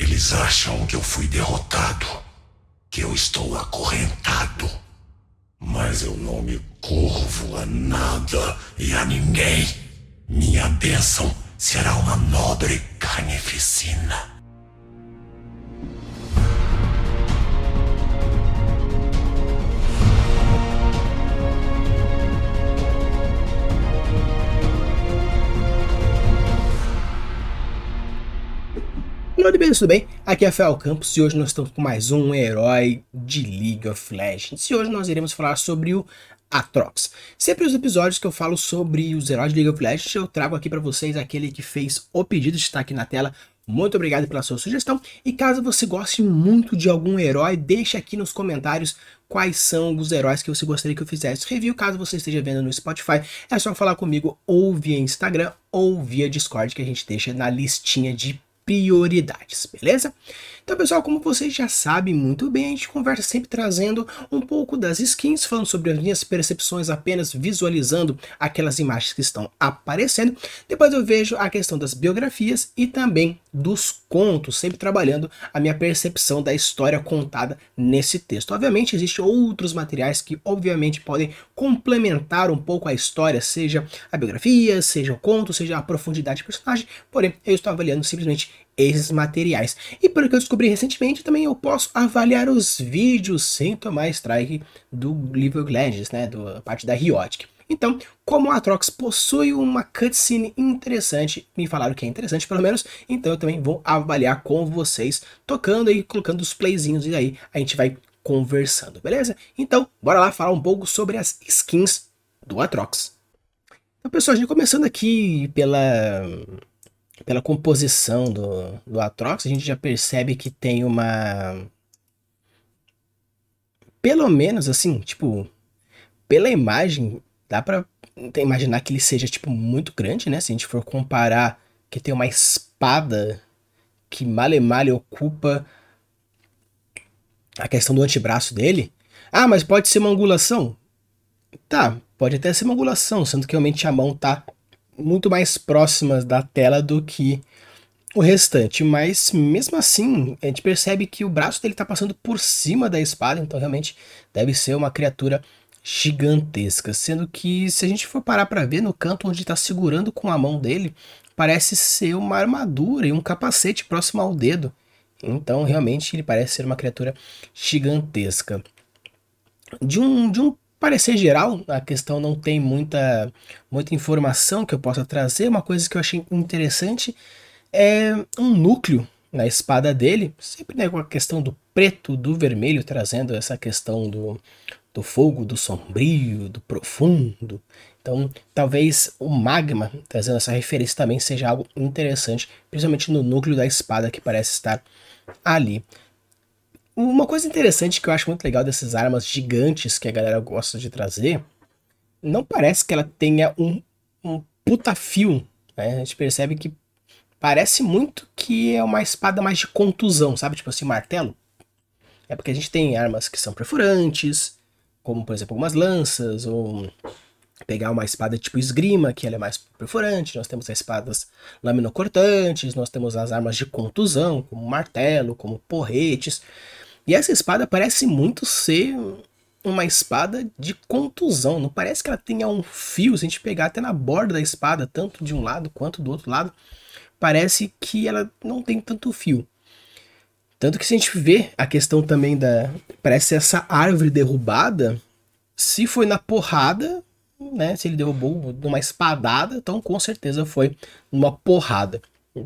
Eles acham que eu fui derrotado, que eu estou acorrentado. Mas eu não me curvo a nada e a ninguém. Minha bênção será uma nobre carnificina. Olá, bem, tudo bem? Aqui é Fel Campos e hoje nós estamos com mais um herói de League of Legends. E hoje nós iremos falar sobre o Atrox. Sempre os episódios que eu falo sobre os heróis de League of Legends, eu trago aqui para vocês aquele que fez o pedido de estar aqui na tela. Muito obrigado pela sua sugestão. E caso você goste muito de algum herói, deixe aqui nos comentários quais são os heróis que você gostaria que eu fizesse review. Caso você esteja vendo no Spotify, é só falar comigo ou via Instagram ou via Discord que a gente deixa na listinha de prioridades, beleza? Então, pessoal, como vocês já sabem muito bem, a gente conversa sempre trazendo um pouco das skins, falando sobre as minhas percepções, apenas visualizando aquelas imagens que estão aparecendo. Depois eu vejo a questão das biografias e também dos contos, sempre trabalhando a minha percepção da história contada nesse texto. Obviamente, existem outros materiais que, obviamente, podem complementar um pouco a história, seja a biografia, seja o conto, seja a profundidade do personagem, porém, eu estou avaliando simplesmente esses materiais. E pelo que eu descobri recentemente, também eu posso avaliar os vídeos sem tomar strike do of Legends, né, da parte da Riotic. Então, como a Atrox possui uma cutscene interessante, me falaram que é interessante pelo menos, então eu também vou avaliar com vocês, tocando e colocando os playzinhos e aí a gente vai conversando, beleza? Então, bora lá falar um pouco sobre as skins do Atrox. Então, pessoal, a gente começando aqui pela pela composição do, do Atrox, a gente já percebe que tem uma. Pelo menos assim, tipo, pela imagem, dá pra imaginar que ele seja, tipo, muito grande, né? Se a gente for comparar que tem uma espada que mal e mal ocupa a questão do antebraço dele. Ah, mas pode ser uma angulação? Tá, pode até ser uma angulação, sendo que realmente a mão tá muito mais próximas da tela do que o restante, mas mesmo assim a gente percebe que o braço dele está passando por cima da espada, então realmente deve ser uma criatura gigantesca, sendo que se a gente for parar para ver no canto onde está segurando com a mão dele, parece ser uma armadura e um capacete próximo ao dedo. Então realmente ele parece ser uma criatura gigantesca. De um, de um parecer geral, a questão não tem muita, muita informação que eu possa trazer. Uma coisa que eu achei interessante é um núcleo na espada dele, sempre né, com a questão do preto, do vermelho, trazendo essa questão do, do fogo, do sombrio, do profundo. Então, talvez o magma, trazendo essa referência, também seja algo interessante, principalmente no núcleo da espada que parece estar ali. Uma coisa interessante que eu acho muito legal dessas armas gigantes que a galera gosta de trazer, não parece que ela tenha um, um puta fio. Né? A gente percebe que parece muito que é uma espada mais de contusão, sabe? Tipo assim, martelo. É porque a gente tem armas que são perfurantes, como por exemplo algumas lanças, ou pegar uma espada tipo esgrima, que ela é mais perfurante, nós temos as espadas laminocortantes, nós temos as armas de contusão, como martelo, como porretes. E essa espada parece muito ser uma espada de contusão. Não parece que ela tenha um fio. Se a gente pegar até na borda da espada, tanto de um lado quanto do outro lado, parece que ela não tem tanto fio. Tanto que se a gente vê a questão também da. Parece essa árvore derrubada. Se foi na porrada, né? Se ele derrubou numa espadada, então com certeza foi numa porrada.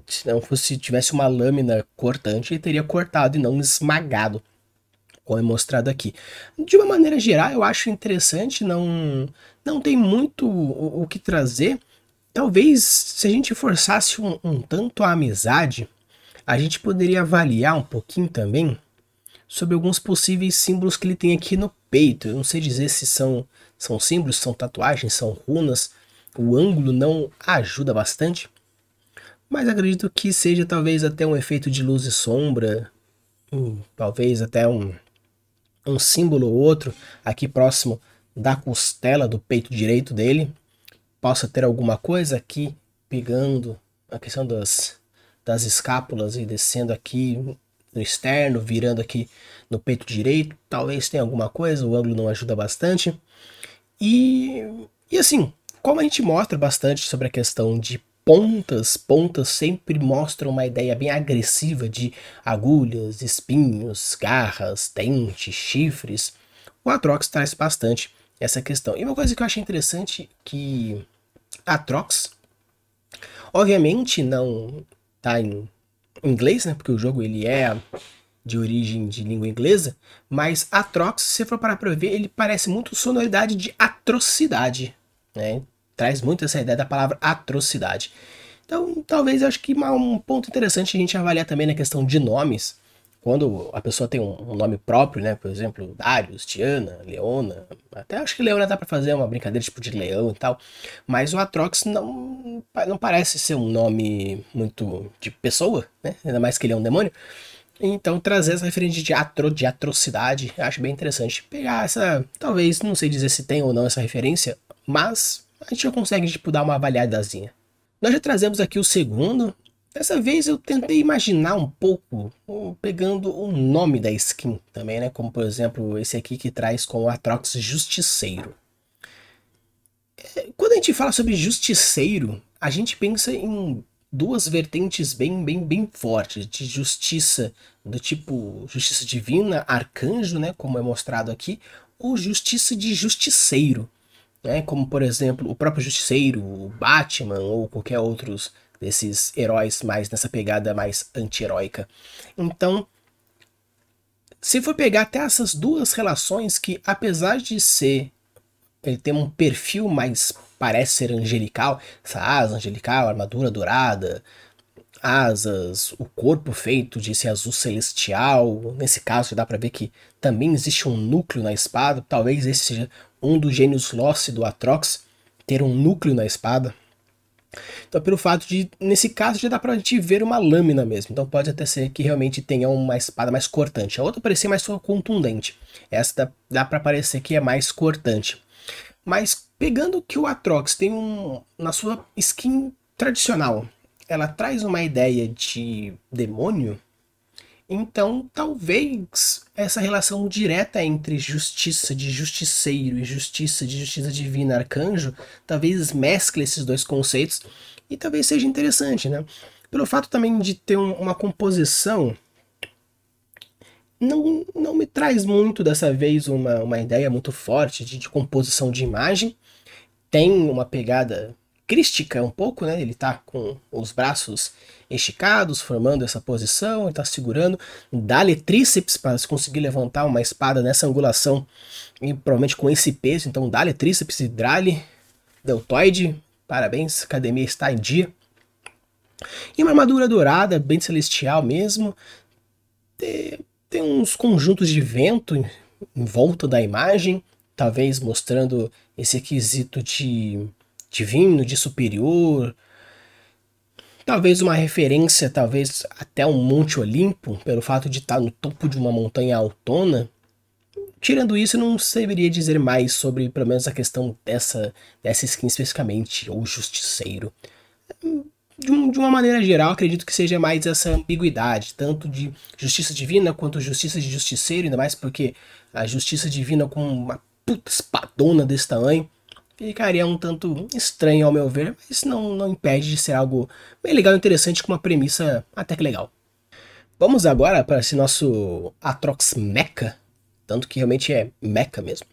Se não fosse tivesse uma lâmina cortante, ele teria cortado e não esmagado como é mostrado aqui. De uma maneira geral, eu acho interessante, não, não tem muito o, o que trazer. Talvez se a gente forçasse um, um tanto a amizade, a gente poderia avaliar um pouquinho também sobre alguns possíveis símbolos que ele tem aqui no peito. Eu não sei dizer se são, são símbolos, são tatuagens, são runas. O ângulo não ajuda bastante. Mas acredito que seja talvez até um efeito de luz e sombra. Hum, talvez até um, um símbolo ou outro aqui próximo da costela do peito direito dele. Possa ter alguma coisa aqui pegando a questão das, das escápulas e descendo aqui no externo, virando aqui no peito direito. Talvez tenha alguma coisa, o ângulo não ajuda bastante. E, e assim, como a gente mostra bastante sobre a questão de pontas, pontas sempre mostram uma ideia bem agressiva de agulhas, espinhos, garras, dentes, chifres. O Atrox traz bastante essa questão. E uma coisa que eu achei interessante que Atrox, obviamente não tá em inglês, né? Porque o jogo ele é de origem de língua inglesa, mas Atrox, se for parar para ver, ele parece muito sonoridade de atrocidade, né? Traz muito essa ideia da palavra atrocidade. Então, talvez acho que um ponto interessante a gente avaliar também na questão de nomes, quando a pessoa tem um, nome próprio, né? Por exemplo, Darius, Tiana, Leona. Até acho que Leona dá para fazer uma brincadeira tipo de leão e tal. Mas o Atrox não, não parece ser um nome muito de pessoa, né? Ainda mais que ele é um demônio. Então, trazer essa referência de, atro, de atrocidade, acho bem interessante. Pegar essa. Talvez, não sei dizer se tem ou não essa referência, mas a gente já consegue, tipo, dar uma avaliadazinha. Nós já trazemos aqui o segundo, Dessa vez eu tentei imaginar um pouco, pegando o nome da skin também, né? Como por exemplo esse aqui que traz com o Atrox Justiceiro. É, quando a gente fala sobre Justiceiro, a gente pensa em duas vertentes bem, bem, bem fortes de justiça do tipo justiça divina, arcanjo, né? Como é mostrado aqui, ou justiça de justiceiro, né? Como por exemplo o próprio Justiceiro, o Batman ou qualquer outros desses heróis mais nessa pegada mais anti-heróica. Então, se for pegar até essas duas relações que, apesar de ser ele tem um perfil mais parece ser angelical, essa asa angelical, armadura dourada, asas, o corpo feito de esse azul celestial. Nesse caso, dá para ver que também existe um núcleo na espada. Talvez esse seja um dos gênios Lost do Atrox, ter um núcleo na espada. Então, pelo fato de, nesse caso, já dá pra gente ver uma lâmina mesmo. Então, pode até ser que realmente tenha uma espada mais cortante. A outra parecia mais contundente. Essa dá, dá para parecer que é mais cortante. Mas, pegando que o Atrox tem um. Na sua skin tradicional, ela traz uma ideia de demônio. Então, talvez essa relação direta entre justiça de justiceiro e justiça de justiça divina arcanjo, talvez mescle esses dois conceitos e talvez seja interessante, né? Pelo fato também de ter um, uma composição não, não me traz muito dessa vez uma, uma ideia muito forte de, de composição de imagem. Tem uma pegada crística um pouco, né? Ele tá com os braços esticados, formando essa posição, ele tá segurando, dá-lhe tríceps para conseguir levantar uma espada nessa angulação, e provavelmente com esse peso, então dá-lhe tríceps e dá-lhe deltoide, parabéns, academia está em dia. E uma armadura dourada, bem celestial mesmo, tem, tem uns conjuntos de vento em, em volta da imagem, talvez mostrando esse quesito de divino, de superior. Talvez uma referência, talvez até um Monte Olimpo, pelo fato de estar no topo de uma montanha autona. Tirando isso, não saberia dizer mais sobre, pelo menos, a questão dessa, dessa skin especificamente, ou Justiceiro. De, um, de, uma maneira geral, acredito que seja mais essa ambiguidade, tanto de justiça divina quanto justiça de justiceiro, ainda mais porque a justiça divina com uma puta espadona desse tamanho ficaria um tanto estranho ao meu ver, mas não, não impede de ser algo bem legal e interessante com uma premissa até que legal. Vamos agora para esse nosso Atrox Mecha, tanto que realmente é Mecha mesmo.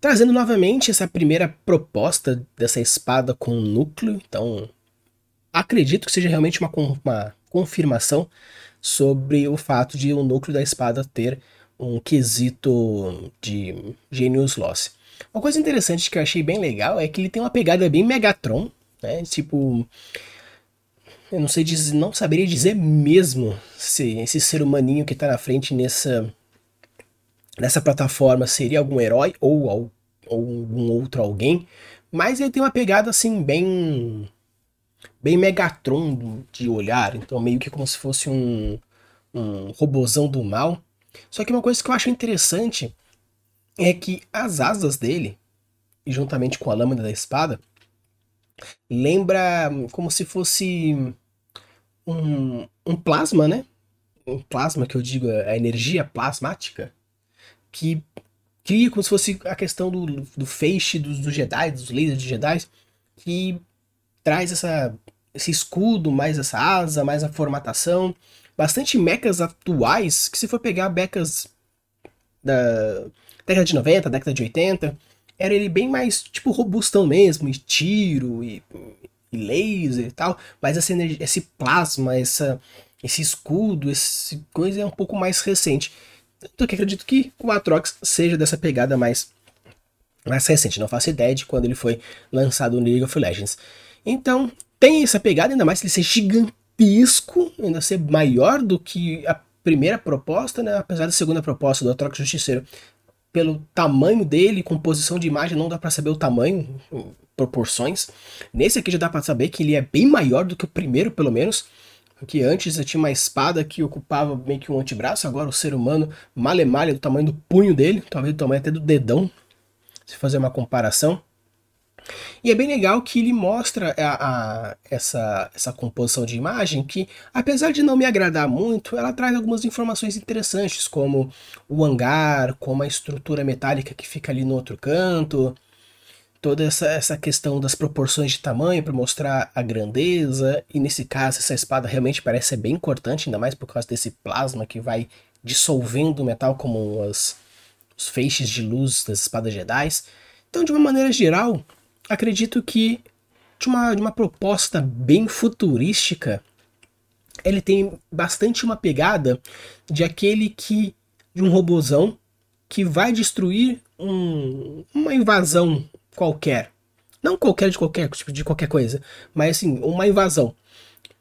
Trazendo novamente essa primeira proposta dessa espada com núcleo, então acredito que seja realmente uma, uma confirmação sobre o fato de o núcleo da espada ter um quesito de Genius Loss. Uma coisa interessante que eu achei bem legal é que ele tem uma pegada bem Megatron, né? Tipo, eu não sei dizer, não saberia dizer mesmo se esse ser humaninho que tá na frente nessa nessa plataforma seria algum herói ou, ou, algum outro alguém, mas ele tem uma pegada assim bem bem Megatron de olhar, então meio que como se fosse um um robozão do mal. Só que uma coisa que eu acho interessante é que as asas dele, juntamente com a lâmina da espada, lembra como se fosse um, um plasma, né? Um plasma que eu digo, a energia plasmática, que cria como se fosse a questão do, do feixe dos, dos Jedi, dos lasers de Jedi, que traz essa, esse escudo, mais essa asa, mais a formatação. Bastante mechas atuais, que se for pegar mechas da década de 90, década de 80, era ele bem mais, tipo, robustão mesmo, e tiro, e, e laser e tal, mas essa energia, esse plasma, essa, esse escudo, esse coisa é um pouco mais recente. Então eu acredito que o Atrox seja dessa pegada mais, mais recente. Não faço ideia de quando ele foi lançado no League of Legends. Então, tem essa pegada, ainda mais que ele ser gigantesco, ainda ser maior do que a primeira proposta, né? Apesar da segunda proposta do Atrox Justiceiro, pelo tamanho dele, composição de imagem, não dá para saber o tamanho, proporções. Nesse aqui já dá para saber que ele é bem maior do que o primeiro, pelo menos que antes eu tinha uma espada que ocupava meio que um antebraço, agora o ser humano malemalha do tamanho do punho dele, talvez do tamanho até do dedão, se fazer uma comparação. E é bem legal que ele mostra a, a, essa, essa composição de imagem que, apesar de não me agradar muito, ela traz algumas informações interessantes, como o hangar, como a estrutura metálica que fica ali no outro canto, toda essa, essa questão das proporções de tamanho para mostrar a grandeza, e nesse caso essa espada realmente parece ser bem importante, ainda mais por causa desse plasma que vai dissolvendo o metal como as, os feixes de luz das espadas Jedi. Então, de uma maneira geral, acredito que de uma, de uma proposta bem futurística, ele tem bastante uma pegada de aquele que. de um robozão que vai destruir um, uma invasão qualquer. Não qualquer de qualquer tipo de qualquer coisa, mas assim, uma invasão.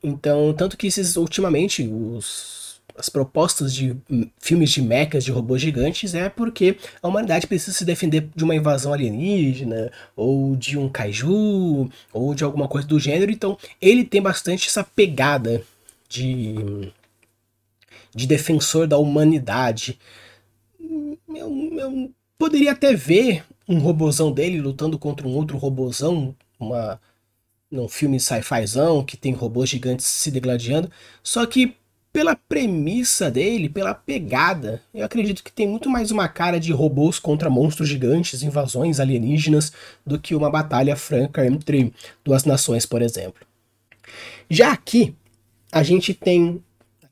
Então, tanto que esses ultimamente os as propostas de filmes de mechas de robôs gigantes é porque a humanidade precisa se defender de uma invasão alienígena, ou de um kaiju, ou de alguma coisa do gênero. Então, ele tem bastante essa pegada de, de defensor da humanidade. Eu, eu poderia até ver um robozão dele lutando contra um outro robozão, uma num filme sci-fizão que tem robôs gigantes se degladiando, só que pela premissa dele, pela pegada, eu acredito que tem muito mais uma cara de robôs contra monstros gigantes, invasões alienígenas, do que uma batalha franca entre duas nações, por exemplo. Já aqui, a gente tem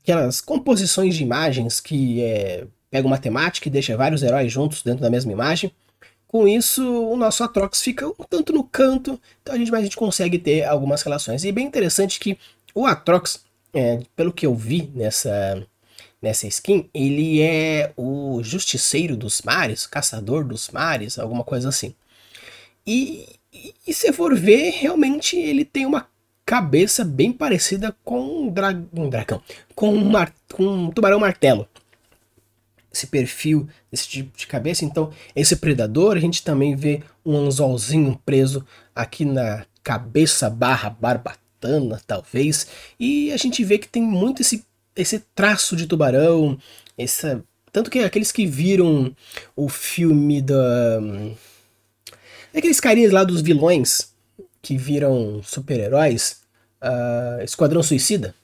aquelas composições de imagens que é, pega uma temática e deixa vários heróis juntos dentro da mesma imagem. Com isso, o nosso Atrox fica um tanto no canto, então a gente, mas a gente consegue ter algumas relações. E é bem interessante que o Atrox, é, pelo que eu vi nessa, nessa skin, ele é o justiceiro dos mares, caçador dos mares, alguma coisa assim. E, e, e se for ver, realmente ele tem uma cabeça bem parecida com um, dra um dragão, com um, com um tubarão martelo esse perfil desse tipo de cabeça. Então, esse predador, a gente também vê um anzolzinho preso aqui na cabeça barra talvez. E a gente vê que tem muito esse, esse traço de tubarão, essa... Tanto que aqueles que viram o filme da... Aqueles carinhas lá dos vilões que viram super-heróis, uh, Esquadrão Suicida,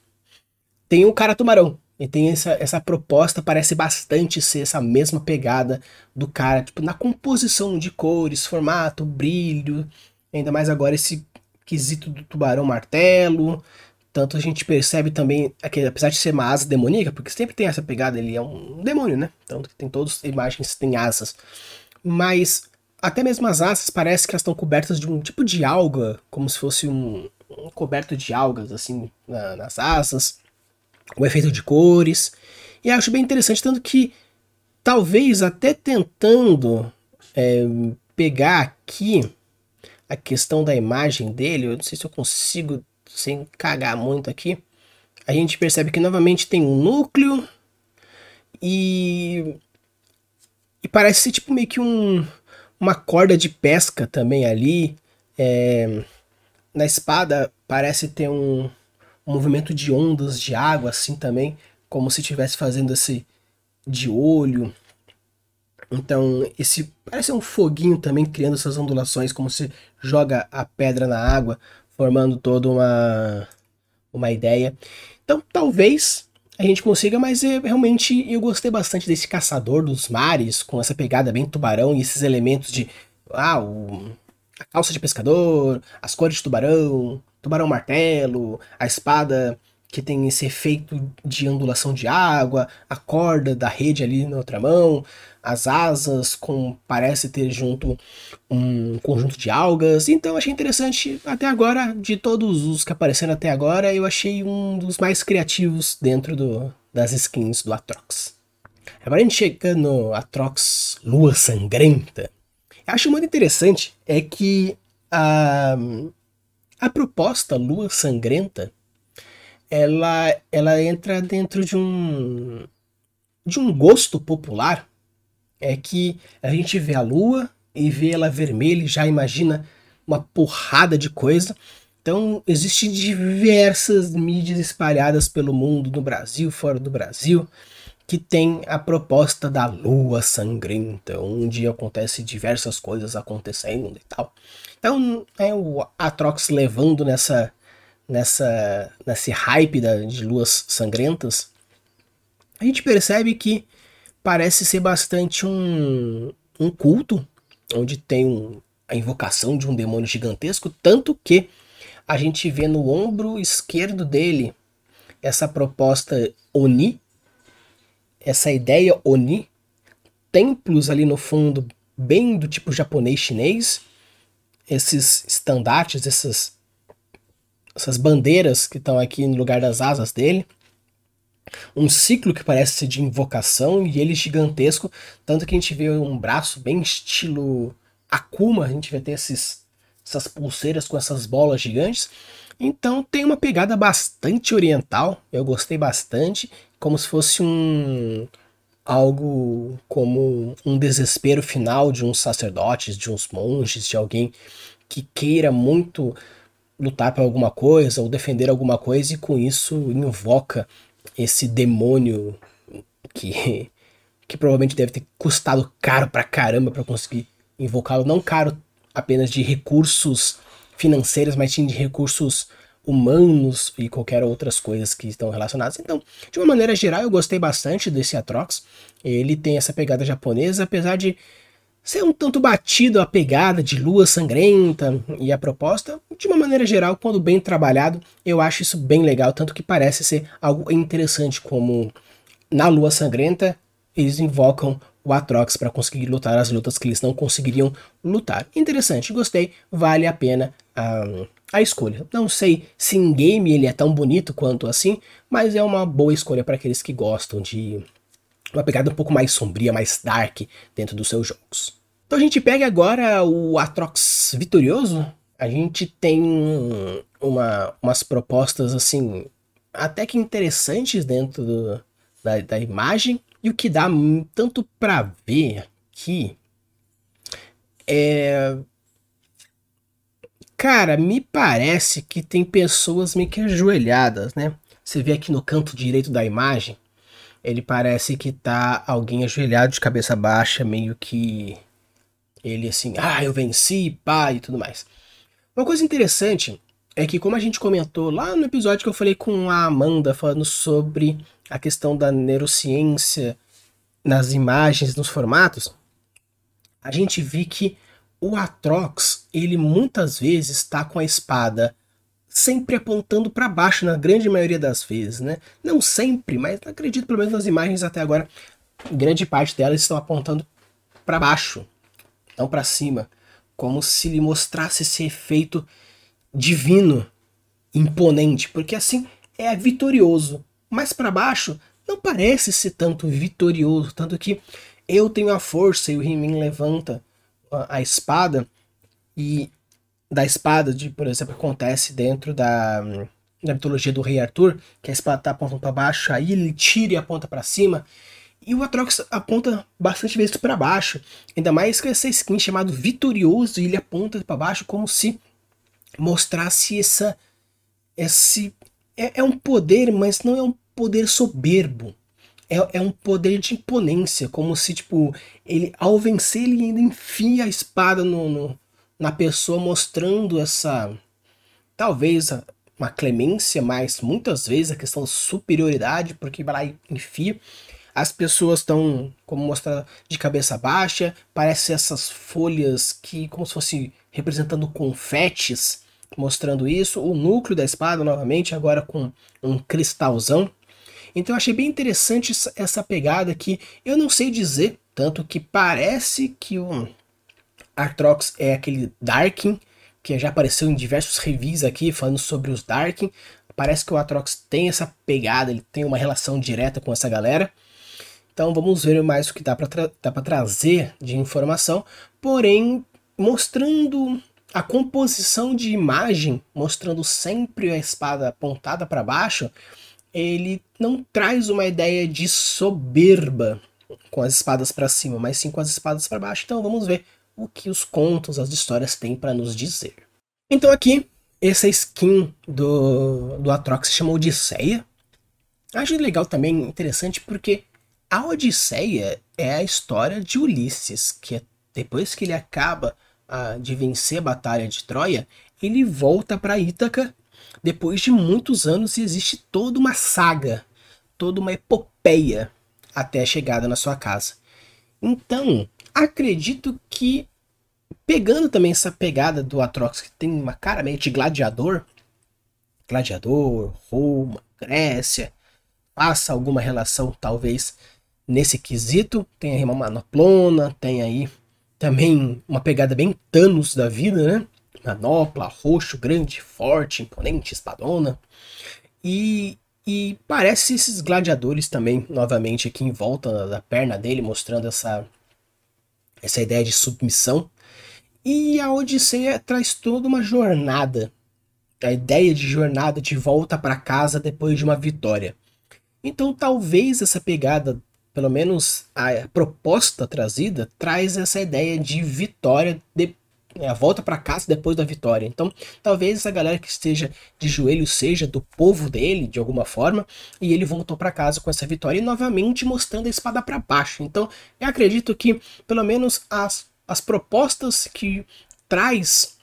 tem um cara tubarão. E tem essa, essa proposta, parece bastante ser essa mesma pegada do cara, tipo, na composição de cores, formato, brilho, ainda mais agora esse quesito do tubarão martelo. Tanto a gente percebe também, que apesar de ser uma asa demoníaca, porque sempre tem essa pegada, ele é um demônio, né? Tanto que tem todas as imagens têm asas. Mas até mesmo as asas parece que elas estão cobertas de um tipo de alga, como se fosse um, um coberto de algas, assim, na, nas asas o efeito de cores. E acho bem interessante, tanto que talvez até tentando é, pegar aqui a questão da imagem dele, eu não sei se eu consigo sem cagar muito aqui. A gente percebe que novamente tem um núcleo e, e parece ser tipo meio que um, uma corda de pesca também ali. É, na espada parece ter um, um movimento de ondas de água assim também, como se estivesse fazendo esse de olho. Então, esse parece um foguinho também criando essas ondulações, como se joga a pedra na água, formando toda uma uma ideia. Então, talvez a gente consiga, mas é, realmente eu gostei bastante desse caçador dos mares, com essa pegada bem tubarão e esses elementos de. Ah, o, a calça de pescador, as cores de tubarão, tubarão martelo, a espada que tem esse efeito de ondulação de água, a corda da rede ali na outra mão, as asas com parece ter junto um conjunto de algas. Então achei interessante até agora, de todos os que apareceram até agora, eu achei um dos mais criativos dentro do, das skins do Atrox. Agora a gente chega no Atrox Lua Sangrenta. Eu acho muito interessante é que a, a proposta Lua Sangrenta ela, ela entra dentro de um de um gosto popular é que a gente vê a lua e vê ela vermelha e já imagina uma porrada de coisa. Então, existem diversas mídias espalhadas pelo mundo, no Brasil, fora do Brasil, que tem a proposta da lua sangrenta, onde acontece diversas coisas acontecendo e tal. Então, é o Atrox levando nessa nessa nesse hype da, de luas sangrentas, a gente percebe que parece ser bastante um, um culto, onde tem um, a invocação de um demônio gigantesco, tanto que a gente vê no ombro esquerdo dele essa proposta Oni, essa ideia Oni, templos ali no fundo, bem do tipo japonês chinês, esses estandartes, essas, essas bandeiras que estão aqui no lugar das asas dele um ciclo que parece ser de invocação e ele gigantesco, tanto que a gente vê um braço bem estilo Akuma, a gente vai ter esses, essas pulseiras com essas bolas gigantes. Então tem uma pegada bastante oriental, eu gostei bastante, como se fosse um algo como um desespero final de uns sacerdotes, de uns monges, de alguém que queira muito lutar por alguma coisa ou defender alguma coisa e com isso invoca esse demônio que, que provavelmente deve ter custado caro pra caramba para conseguir invocá-lo. Não caro apenas de recursos financeiros, mas sim de recursos humanos e qualquer outras coisas que estão relacionadas. Então, de uma maneira geral, eu gostei bastante desse Atrox. Ele tem essa pegada japonesa, apesar de ser um tanto batido a pegada de lua sangrenta e a proposta, de uma maneira geral, quando bem trabalhado, eu acho isso bem legal, tanto que parece ser algo interessante, como na lua sangrenta eles invocam o Atrox para conseguir lutar as lutas que eles não conseguiriam lutar. Interessante, gostei, vale a pena um, a escolha. Não sei se em game ele é tão bonito quanto assim, mas é uma boa escolha para aqueles que gostam de uma pegada um pouco mais sombria, mais dark dentro dos seus jogos. Então a gente pega agora o Atrox Vitorioso. A gente tem uma, umas propostas assim até que interessantes dentro do, da, da imagem. E o que dá tanto para ver aqui é. Cara, me parece que tem pessoas meio que ajoelhadas, né? Você vê aqui no canto direito da imagem, ele parece que tá alguém ajoelhado de cabeça baixa, meio que ele assim, ah, eu venci, pá, e tudo mais. Uma coisa interessante é que, como a gente comentou lá no episódio que eu falei com a Amanda, falando sobre a questão da neurociência nas imagens, nos formatos, a gente viu que o Atrox, ele muitas vezes está com a espada sempre apontando para baixo, na grande maioria das vezes, né? Não sempre, mas acredito pelo menos nas imagens até agora, grande parte delas estão apontando para baixo, não para cima, como se lhe mostrasse esse efeito divino, imponente, porque assim é vitorioso. Mas para baixo não parece ser tanto vitorioso, tanto que eu tenho a força e o He-Man levanta a, a espada e da espada de, por exemplo, acontece dentro da, da mitologia do rei Arthur, que a espada tá apontando para baixo, aí ele tira e aponta para cima. E o Atrox aponta bastante vezes para baixo. Ainda mais com essa skin chamado Vitorioso, e ele aponta para baixo como se mostrasse essa. Esse. É, é, um poder, mas não é um poder soberbo. É, é um poder de imponência, como se, tipo, ele, ao vencer, ele ainda enfia a espada no, no na pessoa, mostrando essa. Talvez uma clemência, mas muitas vezes a questão de superioridade, porque vai lá e enfia. As pessoas estão, como mostra, de cabeça baixa, parece essas folhas que, como se fosse representando confetes, mostrando isso. O núcleo da espada, novamente, agora com um cristalzão. Então eu achei bem interessante essa pegada que eu não sei dizer, tanto que parece que o Artrox é aquele Darkin, que já apareceu em diversos reviews aqui falando sobre os Darkin. Parece que o Atrox tem essa pegada, ele tem uma relação direta com essa galera. Então vamos ver mais o que dá para tra trazer de informação, porém mostrando a composição de imagem, mostrando sempre a espada apontada para baixo, ele não traz uma ideia de soberba com as espadas para cima, mas sim com as espadas para baixo. Então vamos ver o que os contos, as histórias têm para nos dizer. Então aqui, essa skin do, do Atrox se chama Odisseia. Acho legal também, interessante, porque a Odisseia é a história de Ulisses, que é, depois que ele acaba uh, de vencer a batalha de Troia, ele volta para Ítaca depois de muitos anos e existe toda uma saga, toda uma epopeia até a chegada na sua casa. Então, acredito que pegando também essa pegada do Atrox que tem uma cara meio de gladiador, gladiador, Roma, Grécia, passa alguma relação talvez nesse quesito, tem aí uma manoplona, tem aí também uma pegada bem Thanos da vida, né? Manopla, roxo, grande, forte, imponente, espadona. E, e parece esses gladiadores também, novamente, aqui em volta da perna dele, mostrando essa, essa ideia de submissão. E a Odisseia traz toda uma jornada, a ideia de jornada de volta para casa depois de uma vitória. Então talvez essa pegada pelo menos a proposta trazida, traz essa ideia de vitória, de, é, a volta para casa depois da vitória. Então, talvez essa galera que esteja de joelho seja do povo dele, de alguma forma, e ele voltou para casa com essa vitória e novamente mostrando a espada para baixo. Então, eu acredito que, pelo menos, as, as propostas que traz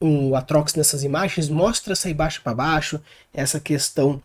o Atrox nessas imagens mostra essa baixo para baixo, essa questão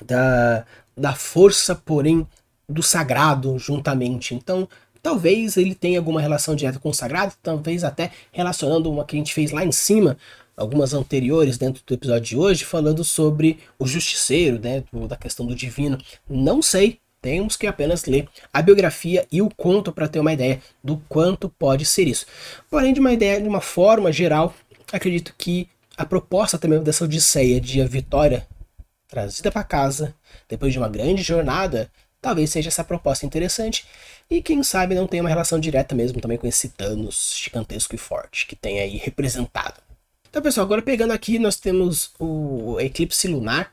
da, da força, porém do sagrado juntamente. Então, talvez ele tenha alguma relação direta com o sagrado, talvez até relacionando uma que a gente fez lá em cima, algumas anteriores dentro do episódio de hoje, falando sobre o justiceiro, né, da questão do divino. Não sei, temos que apenas ler a biografia e o conto para ter uma ideia do quanto pode ser isso. Porém, de uma ideia, de uma forma geral, acredito que a proposta também dessa odisseia de a vitória trazida para casa, depois de uma grande jornada, Talvez seja essa proposta interessante e quem sabe não tenha uma relação direta mesmo também com esse Thanos gigantesco e forte que tem aí representado. Então, pessoal, agora pegando aqui, nós temos o eclipse lunar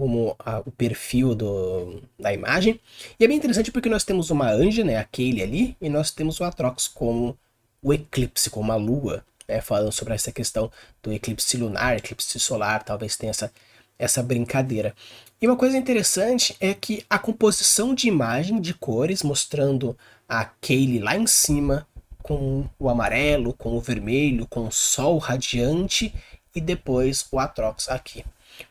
como a, o perfil do, da imagem. E é bem interessante porque nós temos uma anja, né, aquele ali, e nós temos o Atrox como o eclipse, como a lua, né, falando sobre essa questão do eclipse lunar, eclipse solar, talvez tenha essa, essa brincadeira. E uma coisa interessante é que a composição de imagem de cores, mostrando a Kaylee lá em cima, com o amarelo, com o vermelho, com o sol radiante, e depois o Atrox aqui,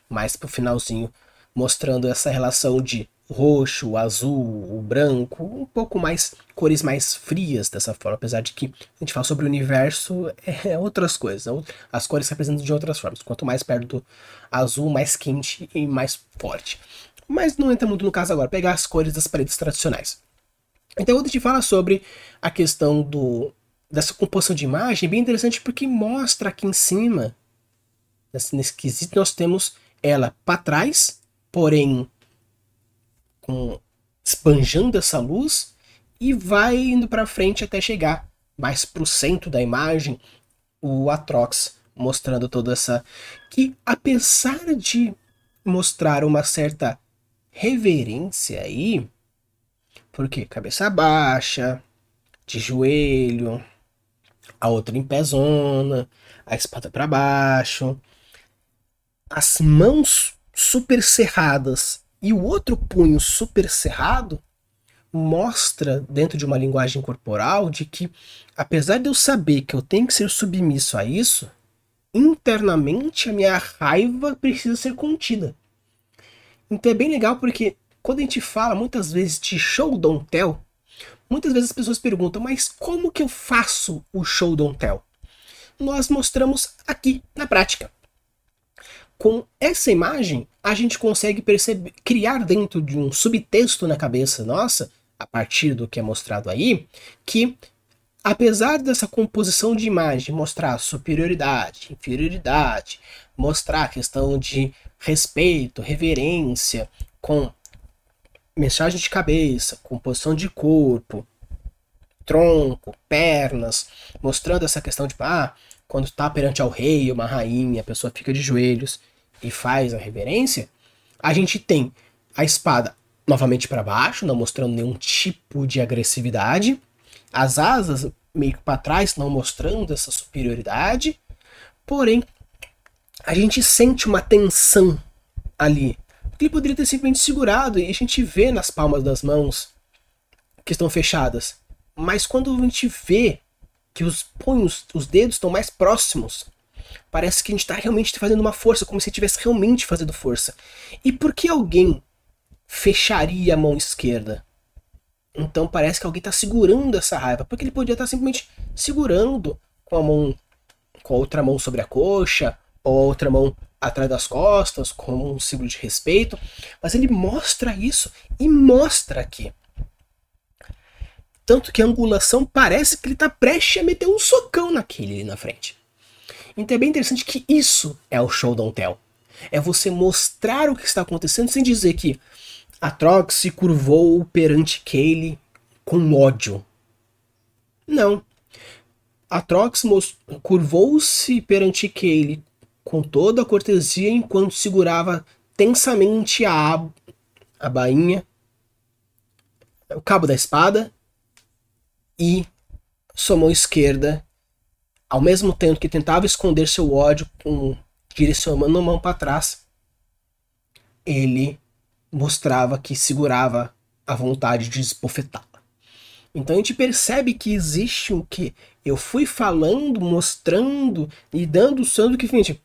mais pro finalzinho, mostrando essa relação de roxo, azul, o branco, um pouco mais cores mais frias dessa forma, apesar de que a gente fala sobre o universo é outras coisas, as cores se apresentam de outras formas. Quanto mais perto do azul, mais quente e mais forte. Mas não entra muito no caso agora, pegar as cores das paredes tradicionais. Então a gente fala sobre a questão do dessa composição de imagem, é bem interessante porque mostra aqui em cima, nesse quesito, nós temos ela para trás, porém com esbanjando essa luz e vai indo para frente até chegar mais para o centro da imagem, o Atrox mostrando toda essa que apesar de mostrar uma certa reverência aí, porque cabeça baixa, de joelho, a outra em pezona, a espada para baixo, as mãos super cerradas e o outro punho super cerrado mostra dentro de uma linguagem corporal de que apesar de eu saber que eu tenho que ser submisso a isso, internamente a minha raiva precisa ser contida. Então é bem legal porque quando a gente fala muitas vezes de show don't tell, muitas vezes as pessoas perguntam, mas como que eu faço o show don't tell? Nós mostramos aqui na prática. Com essa imagem, a gente consegue perceber, criar dentro de um subtexto na cabeça nossa, a partir do que é mostrado aí, que apesar dessa composição de imagem mostrar superioridade, inferioridade, mostrar a questão de respeito, reverência, com mensagem de cabeça, composição de corpo, tronco, pernas, mostrando essa questão de ah, quando está perante ao rei, uma rainha, a pessoa fica de joelhos e faz a reverência, a gente tem a espada novamente para baixo, não mostrando nenhum tipo de agressividade, as asas meio que para trás, não mostrando essa superioridade. Porém, a gente sente uma tensão ali. Ele poderia ter simplesmente segurado e a gente vê nas palmas das mãos que estão fechadas. Mas quando a gente vê que os punhos, os dedos estão mais próximos, parece que a gente está realmente fazendo uma força, como se estivesse realmente fazendo força. E por que alguém fecharia a mão esquerda? Então parece que alguém está segurando essa raiva, porque ele podia estar tá simplesmente segurando com a mão, com a outra mão sobre a coxa, ou a outra mão atrás das costas, como um símbolo de respeito, mas ele mostra isso e mostra aqui. Tanto que a angulação parece que ele está prestes a meter um socão naquele ali na frente. Então é bem interessante que isso é o show don't tell. É você mostrar o que está acontecendo sem dizer que Atrox se curvou perante Kaylee com ódio. Não. Atrox curvou-se perante Kaylee com toda a cortesia enquanto segurava tensamente a, a bainha, o cabo da espada e sua mão esquerda, ao mesmo tempo que tentava esconder seu ódio com direcionando a mão para trás, ele mostrava que segurava a vontade de espofetá-la. Então a gente percebe que existe o que eu fui falando, mostrando e dando o santo que, gente,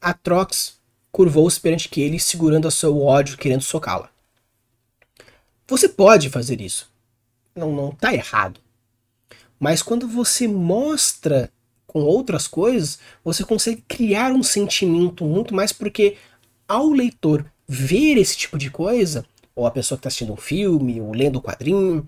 Atrox curvou-se perante que ele, segurando a seu ódio, querendo socá-la. Você pode fazer isso. Não, não tá errado. Mas quando você mostra com outras coisas, você consegue criar um sentimento muito mais porque ao leitor ver esse tipo de coisa, ou a pessoa que está assistindo um filme, ou lendo um quadrinho,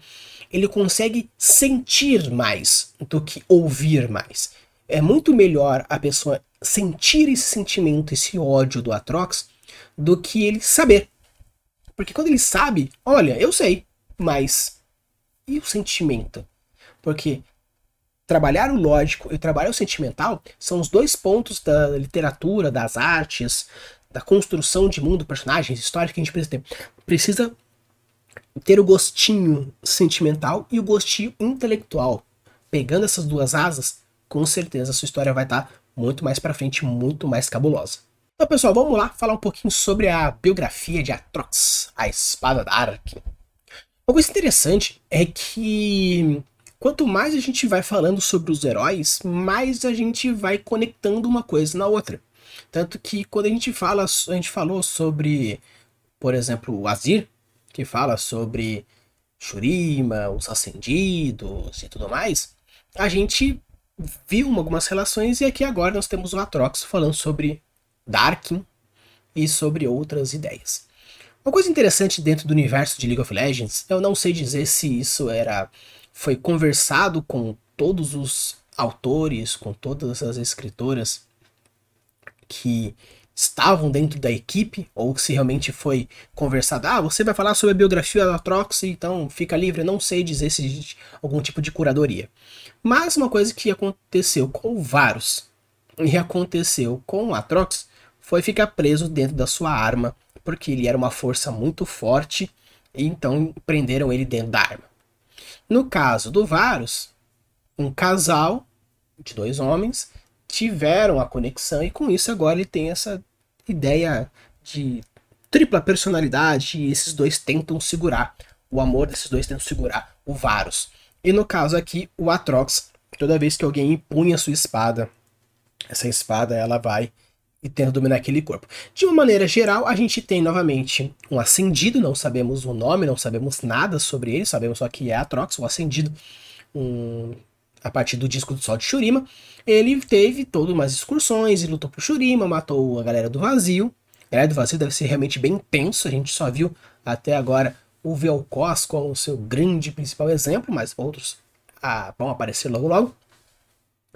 ele consegue sentir mais do que ouvir mais. É muito melhor a pessoa sentir esse sentimento, esse ódio do Atrox, do que ele saber. Porque quando ele sabe, olha, eu sei, mas e o sentimento? Porque trabalhar o lógico e trabalhar o sentimental são os dois pontos da literatura, das artes, da construção de mundo, personagens, histórias que a gente precisa ter. Precisa ter o gostinho sentimental e o gostinho intelectual. Pegando essas duas asas, com certeza a sua história vai estar muito mais para frente, muito mais cabulosa. Então, pessoal, vamos lá falar um pouquinho sobre a biografia de Atrox, a Espada Dark. Uma coisa interessante é que quanto mais a gente vai falando sobre os heróis, mais a gente vai conectando uma coisa na outra. Tanto que quando a gente fala, a gente falou sobre, por exemplo, o Azir, que fala sobre Shurima, os acendidos e tudo mais, a gente viu algumas relações e aqui agora nós temos o Atrox falando sobre Darkin e sobre outras ideias. Uma coisa interessante dentro do universo de League of Legends, eu não sei dizer se isso era foi conversado com todos os autores, com todas as escritoras que estavam dentro da equipe, ou se realmente foi conversado, ah, você vai falar sobre a biografia da Trox, então fica livre, não sei dizer se existe algum tipo de curadoria. Mas uma coisa que aconteceu com o Varus e aconteceu com o Atrox foi ficar preso dentro da sua arma, porque ele era uma força muito forte, e então prenderam ele dentro da arma. No caso do Varus, um casal de dois homens tiveram a conexão e com isso agora ele tem essa ideia de tripla personalidade e esses dois tentam segurar o amor desses dois tentam segurar o Varus. E no caso aqui, o Atrox, toda vez que alguém impunha sua espada essa espada ela vai e tenta dominar aquele corpo. De uma maneira geral, a gente tem novamente um ascendido, não sabemos o nome, não sabemos nada sobre ele, sabemos só que é Atrox, o ascendido, um, a partir do disco do Sol de Shurima. Ele teve todas umas excursões e lutou pro Shurima, matou a galera do vazio. A galera do vazio deve ser realmente bem intenso, a gente só viu até agora o Vel'Koz como o seu grande principal exemplo, mas outros ah, vão aparecer logo logo.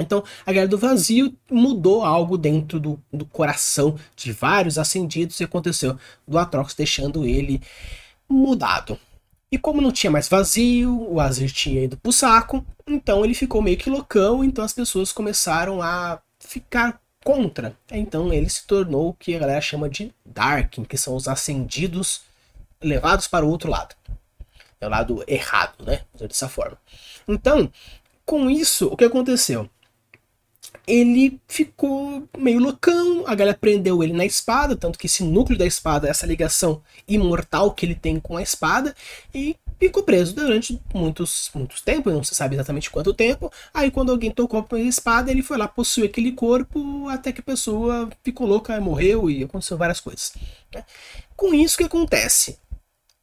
Então, a Guerra do Vazio mudou algo dentro do, do coração de vários ascendidos e aconteceu do Atrox deixando ele mudado. E como não tinha mais vazio, o Azir tinha ido pro saco, então ele ficou meio que loucão, então as pessoas começaram a ficar contra. Então ele se tornou o que a galera chama de Darkin, que são os ascendidos levados para o outro lado. É o lado errado, né? Dessa forma. Então, com isso, o que aconteceu? Ele ficou meio loucão, a galera prendeu ele na espada, tanto que esse núcleo da espada, essa ligação imortal que ele tem com a espada, e ficou preso durante muitos, muitos tempos, não se sabe exatamente quanto tempo. Aí quando alguém tocou a espada, ele foi lá, possuir aquele corpo, até que a pessoa ficou louca, morreu e aconteceu várias coisas. Né? Com isso, que acontece?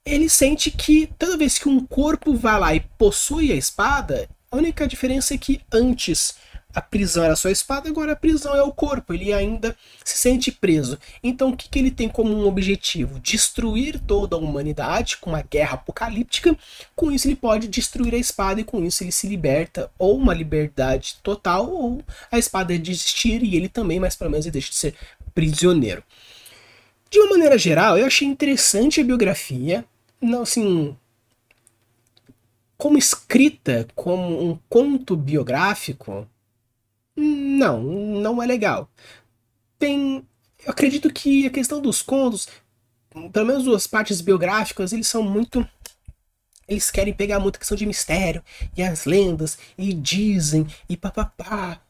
Ele sente que toda vez que um corpo vai lá e possui a espada, a única diferença é que antes a prisão era só a espada, agora a prisão é o corpo, ele ainda se sente preso. Então o que, que ele tem como um objetivo? Destruir toda a humanidade com uma guerra apocalíptica. Com isso ele pode destruir a espada e com isso ele se liberta, ou uma liberdade total, ou a espada desistir e ele também, mas pelo menos ele deixa de ser prisioneiro. De uma maneira geral, eu achei interessante a biografia. Não, assim, como escrita, como um conto biográfico, não, não é legal. Tem. Eu acredito que a questão dos contos, pelo menos as partes biográficas, eles são muito. Eles querem pegar muita questão de mistério, e as lendas, e dizem, e papapá.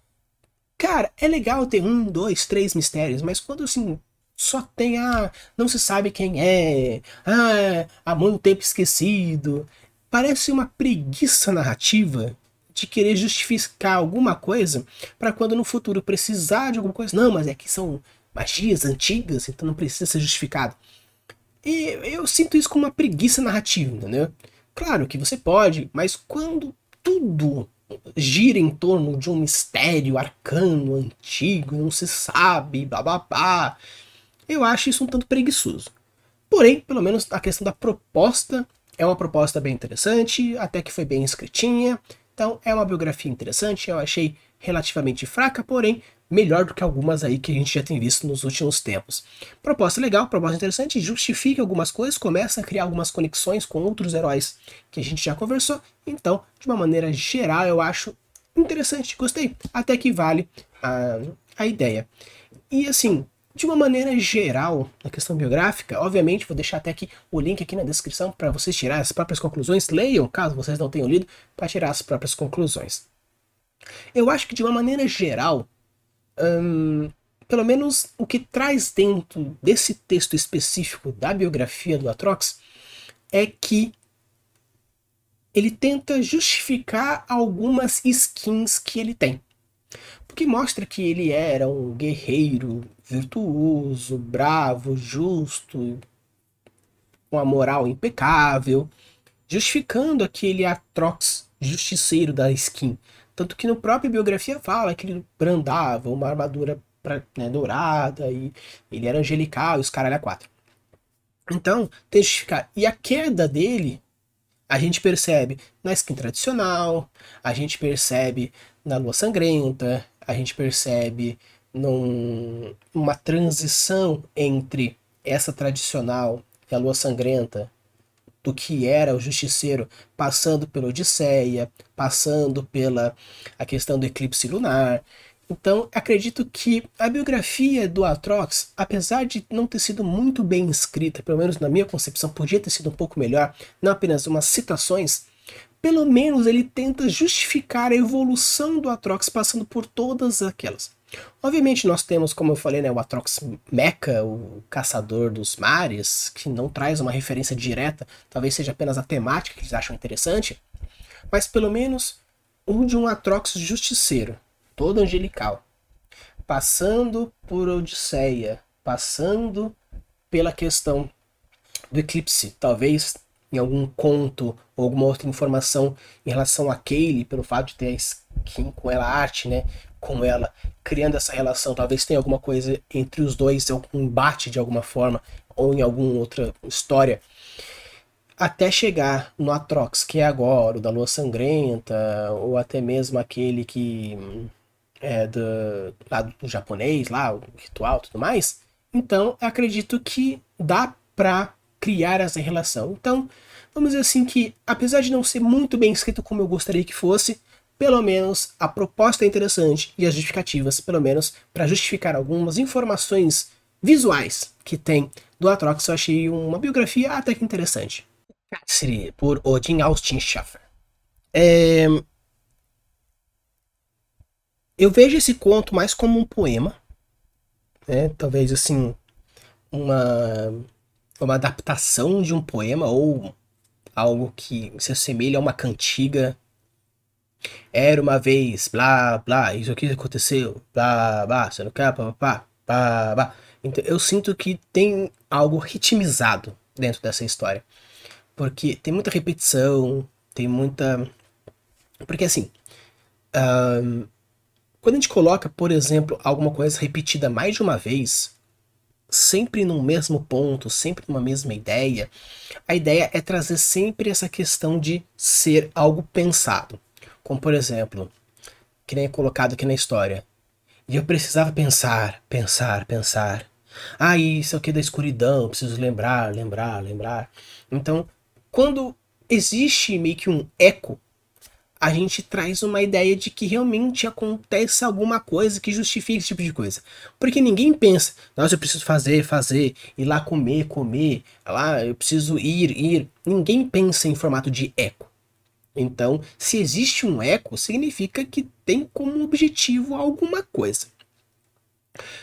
Cara, é legal ter um, dois, três mistérios, mas quando assim, só tem, ah, não se sabe quem é, ah, há muito tempo esquecido. Parece uma preguiça narrativa de querer justificar alguma coisa para quando no futuro precisar de alguma coisa. Não, mas é que são magias antigas, então não precisa ser justificado. E eu sinto isso como uma preguiça narrativa, entendeu? Claro que você pode, mas quando tudo gira em torno de um mistério arcano, antigo, não se sabe, bababá, eu acho isso um tanto preguiçoso. Porém, pelo menos a questão da proposta é uma proposta bem interessante, até que foi bem escritinha, então é uma biografia interessante, eu achei relativamente fraca, porém melhor do que algumas aí que a gente já tem visto nos últimos tempos. Proposta legal, proposta interessante, justifica algumas coisas, começa a criar algumas conexões com outros heróis que a gente já conversou. Então, de uma maneira geral, eu acho interessante, gostei, até que vale a, a ideia. E assim, de uma maneira geral, na questão biográfica, obviamente vou deixar até aqui o link aqui na descrição para vocês tirarem as próprias conclusões. Leiam, caso vocês não tenham lido, para tirar as próprias conclusões. Eu acho que de uma maneira geral, hum, pelo menos o que traz dentro desse texto específico da biografia do Atrox é que ele tenta justificar algumas skins que ele tem. Porque mostra que ele era um guerreiro virtuoso, bravo, justo, com a moral impecável, justificando aquele Atrox justiceiro da skin. Tanto que no próprio biografia fala que ele brandava uma armadura pra, né, dourada e ele era angelical e os caralho a quatro. Então, tem que justificar. E a queda dele, a gente percebe na skin tradicional, a gente percebe na lua sangrenta, a gente percebe num, uma transição entre essa tradicional e a lua sangrenta do que era o justiceiro, passando pela Odisseia, passando pela a questão do eclipse lunar. Então, acredito que a biografia do Atrox, apesar de não ter sido muito bem escrita, pelo menos na minha concepção, podia ter sido um pouco melhor, não apenas umas citações, pelo menos ele tenta justificar a evolução do Atrox passando por todas aquelas. Obviamente nós temos, como eu falei, né, o Atrox Mecha, o caçador dos mares, que não traz uma referência direta, talvez seja apenas a temática que eles acham interessante, mas pelo menos um de um Atrox justiceiro, todo angelical. passando por Odisseia, passando pela questão do eclipse, talvez em algum conto ou alguma outra informação em relação a Kaylee, pelo fato de ter a skin com ela, arte, né, com ela, criando essa relação, talvez tenha alguma coisa entre os dois, algum embate de alguma forma, ou em alguma outra história, até chegar no Atrox, que é agora, o da Lua Sangrenta, ou até mesmo aquele que é do, lá do japonês, lá, o ritual e tudo mais. Então, acredito que dá pra criar essa relação. Então, vamos dizer assim que, apesar de não ser muito bem escrito como eu gostaria que fosse, pelo menos a proposta é interessante e as justificativas, pelo menos para justificar algumas informações visuais que tem do Atrox, eu achei uma biografia até que interessante. Cassidy, por Odin Austin Schaffer. É... Eu vejo esse conto mais como um poema, né? talvez assim, uma uma adaptação de um poema ou algo que se assemelha a uma cantiga. Era uma vez, blá, blá, isso aqui aconteceu, blá, blá, você não quer, blá, blá, blá, blá. Então eu sinto que tem algo ritmizado dentro dessa história. Porque tem muita repetição, tem muita. Porque assim. Um, quando a gente coloca, por exemplo, alguma coisa repetida mais de uma vez, sempre no mesmo ponto, sempre numa mesma ideia, a ideia é trazer sempre essa questão de ser algo pensado. Como por exemplo, que nem é colocado aqui na história. E eu precisava pensar, pensar, pensar. Ah, isso aqui é da escuridão, preciso lembrar, lembrar, lembrar. Então, quando existe meio que um eco a gente traz uma ideia de que realmente acontece alguma coisa que justifique esse tipo de coisa. Porque ninguém pensa, nossa, eu preciso fazer, fazer, ir lá comer, comer, lá eu preciso ir, ir. Ninguém pensa em formato de eco. Então, se existe um eco, significa que tem como objetivo alguma coisa.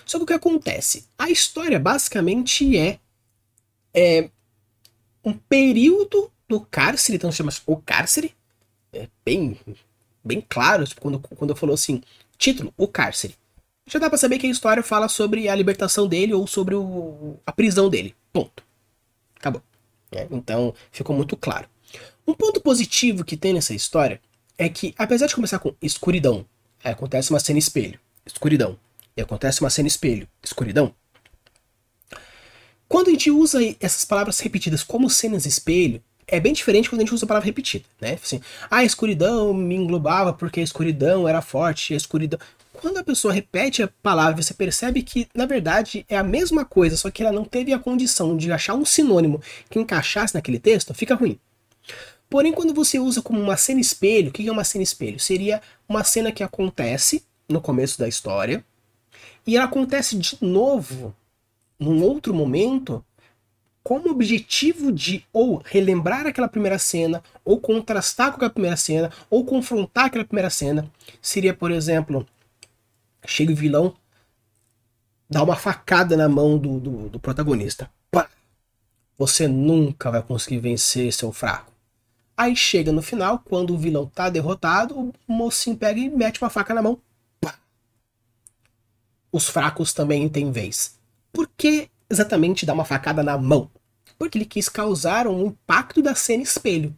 Só que o que acontece? A história basicamente é, é um período do cárcere, então chama o cárcere, é bem, bem claro tipo, quando, quando eu falou assim, título, o cárcere. Já dá pra saber que a história fala sobre a libertação dele ou sobre o, a prisão dele. Ponto. Acabou. É, então, ficou muito claro. Um ponto positivo que tem nessa história é que, apesar de começar com escuridão, acontece uma cena espelho, escuridão, e acontece uma cena espelho, escuridão. Quando a gente usa essas palavras repetidas como cenas espelho, é bem diferente quando a gente usa a palavra repetida, né? Assim, ah, a escuridão me englobava porque a escuridão era forte, a escuridão. Quando a pessoa repete a palavra, você percebe que, na verdade, é a mesma coisa, só que ela não teve a condição de achar um sinônimo que encaixasse naquele texto, fica ruim. Porém, quando você usa como uma cena espelho, o que é uma cena espelho? Seria uma cena que acontece no começo da história e ela acontece de novo num outro momento como objetivo de ou relembrar aquela primeira cena, ou contrastar com aquela primeira cena, ou confrontar aquela primeira cena. Seria, por exemplo, chega o vilão, dá uma facada na mão do, do, do protagonista. Pá! Você nunca vai conseguir vencer seu fraco. Aí chega no final, quando o vilão tá derrotado, o mocinho pega e mete uma faca na mão. Pá! Os fracos também têm vez. Por que exatamente dar uma facada na mão? porque ele quis causar um impacto da cena espelho.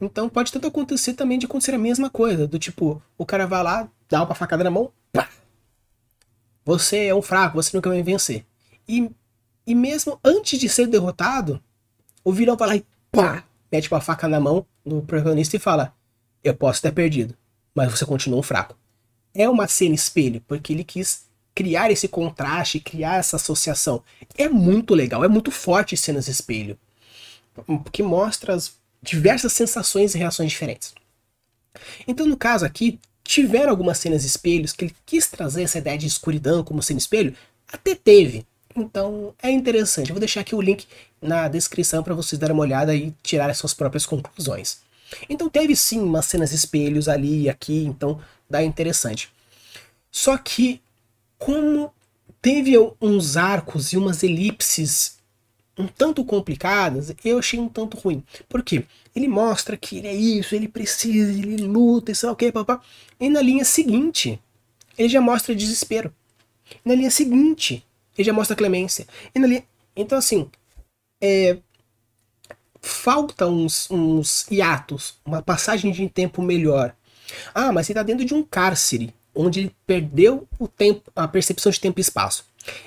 Então pode tanto acontecer também de acontecer a mesma coisa, do tipo, o cara vai lá, dá uma facada na mão, pá! Você é um fraco, você nunca vai vencer. E, e mesmo antes de ser derrotado, o vilão vai lá e pá! Mete uma faca na mão do protagonista e fala: Eu posso ter perdido, mas você continua um fraco. É uma cena espelho, porque ele quis criar esse contraste, criar essa associação. É muito legal, é muito forte cenas espelho, porque mostra as diversas sensações e reações diferentes. Então, no caso aqui, tiveram algumas cenas espelhos que ele quis trazer essa ideia de escuridão como cena espelho, até teve. Então, é interessante. Eu vou deixar aqui o link na descrição para vocês darem uma olhada e tirar as suas próprias conclusões. Então, teve sim umas cenas espelhos ali e aqui, então dá interessante. Só que como teve uns arcos e umas elipses um tanto complicadas, eu achei um tanto ruim. Por quê? Ele mostra que ele é isso, ele precisa, ele luta, sei lá o que, papá. E na linha seguinte, ele já mostra desespero. Na linha seguinte, ele já mostra clemência. E na linha... Então, assim, é... falta uns, uns hiatos, uma passagem de tempo melhor. Ah, mas ele está dentro de um cárcere, onde ele perdeu o tempo, a percepção de tempo e espaço.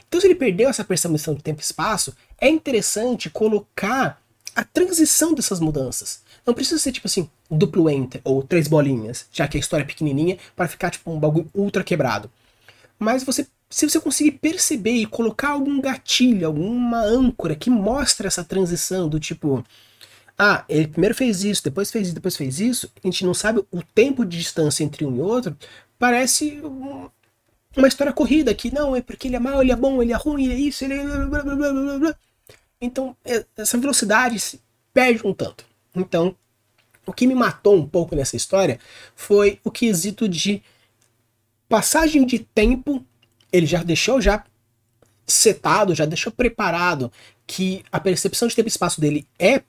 Então, se ele perdeu essa percepção de tempo e espaço, é interessante colocar a transição dessas mudanças. Não precisa ser tipo assim, duplo enter ou três bolinhas, já que a história é pequenininha, para ficar tipo um bagulho ultra quebrado. Mas você, se você conseguir perceber e colocar algum gatilho, alguma âncora que mostra essa transição do tipo, ah, ele primeiro fez isso, depois fez isso, depois fez isso, a gente não sabe o tempo de distância entre um e outro, parece uma história corrida que não, é porque ele é mau, ele é bom, ele é ruim, ele é isso, ele é. Blá, blá, blá, blá. Então, é, essa velocidade se perde um tanto. Então, o que me matou um pouco nessa história foi o quesito de passagem de tempo. Ele já deixou já setado, já deixou preparado que a percepção de tempo e espaço dele é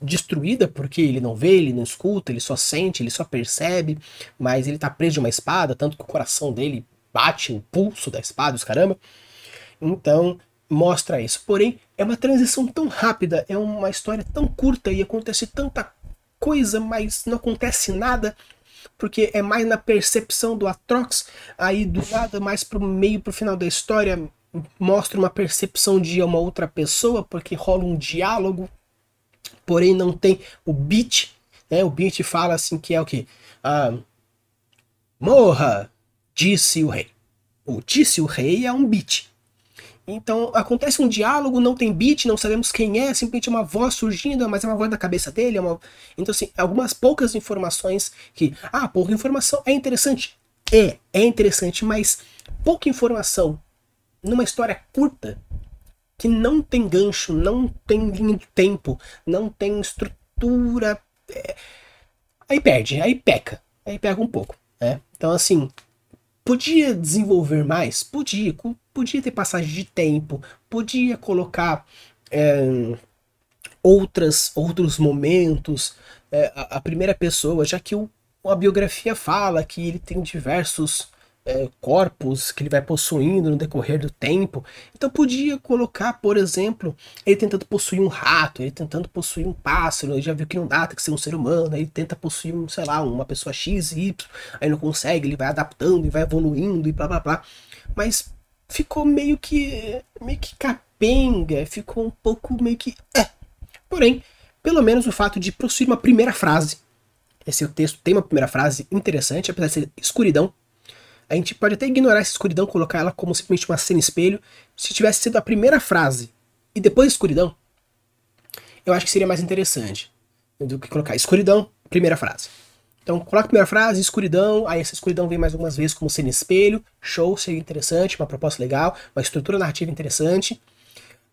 destruída porque ele não vê, ele não escuta, ele só sente, ele só percebe, mas ele tá preso de uma espada, tanto que o coração dele bate o pulso da espada, os caramba. Então, mostra isso. Porém, é uma transição tão rápida, é uma história tão curta e acontece tanta coisa, mas não acontece nada, porque é mais na percepção do Atrox, aí do nada mais pro meio pro final da história mostra uma percepção de uma outra pessoa, porque rola um diálogo, porém não tem o beat, né? O beat fala assim que é o que? Ah, morra, disse o rei. O disse o rei é um beat. Então acontece um diálogo, não tem beat, não sabemos quem é, simplesmente uma voz surgindo, mas é uma voz da cabeça dele. É uma... Então, assim, algumas poucas informações que. Ah, pouca informação é interessante. É, é interessante, mas pouca informação numa história curta que não tem gancho, não tem linha de tempo, não tem estrutura. É... Aí perde, aí peca, aí pega um pouco. Né? Então, assim, Podia desenvolver mais? Podia. Podia ter passagem de tempo, podia colocar é, outras, outros momentos, é, a, a, primeira pessoa, já que o, a biografia fala que ele tem diversos é, corpos que ele vai possuindo no decorrer do tempo. Então podia colocar, por exemplo, ele tentando possuir um rato, ele tentando possuir um pássaro, ele já viu que não dá, tem que ser um ser humano, ele tenta possuir, um, sei lá, uma pessoa X e Y, aí não consegue, ele vai adaptando e vai evoluindo e blá blá blá. Mas ficou meio que meio que capenga, ficou um pouco meio que é. Porém, pelo menos o fato de possuir uma primeira frase. Esse texto tem uma primeira frase interessante, apesar de ser escuridão, a gente pode até ignorar essa escuridão, colocar ela como simplesmente uma cena espelho. Se tivesse sido a primeira frase e depois escuridão, eu acho que seria mais interessante do que colocar escuridão, primeira frase. Então, coloca a primeira frase, escuridão, aí essa escuridão vem mais algumas vezes como cena espelho, show, seria interessante, uma proposta legal, uma estrutura narrativa interessante.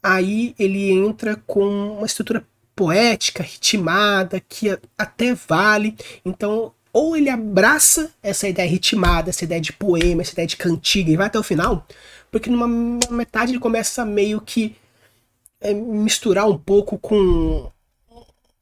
Aí ele entra com uma estrutura poética, ritmada, que até vale. Então, ou ele abraça essa ideia ritmada, essa ideia de poema, essa ideia de cantiga e vai até o final, porque numa metade ele começa meio que é, misturar um pouco com,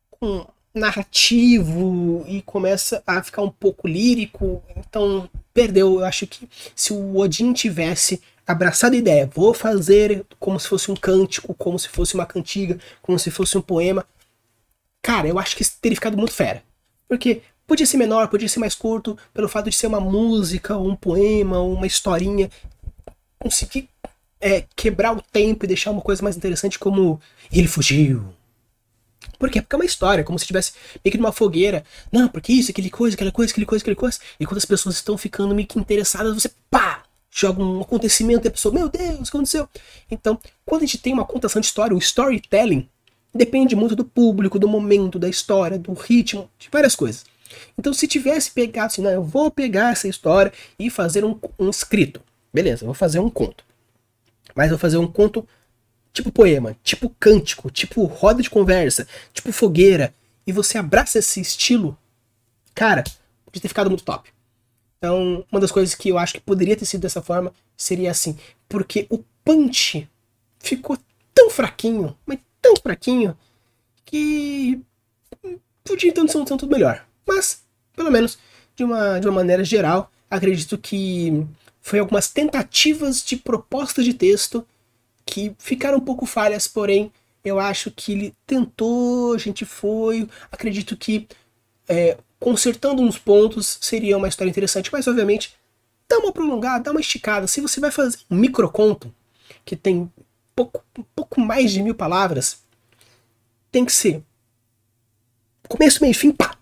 com narrativo e começa a ficar um pouco lírico, então perdeu. Eu acho que se o Odin tivesse abraçado a ideia, vou fazer como se fosse um cântico, como se fosse uma cantiga, como se fosse um poema, cara, eu acho que teria ficado muito fera. Porque Podia ser menor, podia ser mais curto, pelo fato de ser uma música, um poema, uma historinha. Conseguir é, quebrar o tempo e deixar uma coisa mais interessante como ele fugiu. Por quê? Porque é uma história, como se estivesse meio que numa fogueira. Não, porque isso, aquele coisa, aquela coisa, aquele coisa, aquele coisa. E quando as pessoas estão ficando meio que interessadas, você pá! Joga um acontecimento e a pessoa, meu Deus, o que aconteceu? Então, quando a gente tem uma contação de história, o storytelling depende muito do público, do momento, da história, do ritmo, de várias coisas. Então, se tivesse pegado assim, não, eu vou pegar essa história e fazer um, um escrito. Beleza, vou fazer um conto. Mas vou fazer um conto tipo poema, tipo cântico, tipo roda de conversa, tipo fogueira. E você abraça esse estilo, cara, podia ter ficado muito top. Então, uma das coisas que eu acho que poderia ter sido dessa forma seria assim, porque o punch ficou tão fraquinho, mas tão fraquinho, que podia então ser um tanto melhor. Mas, pelo menos, de uma, de uma maneira geral, acredito que foi algumas tentativas de proposta de texto que ficaram um pouco falhas, porém eu acho que ele tentou, a gente foi, acredito que é, consertando uns pontos seria uma história interessante, mas obviamente dá uma prolongada, dá uma esticada. Se você vai fazer um microconto que tem pouco, um pouco mais de mil palavras, tem que ser começo, meio fim, pá.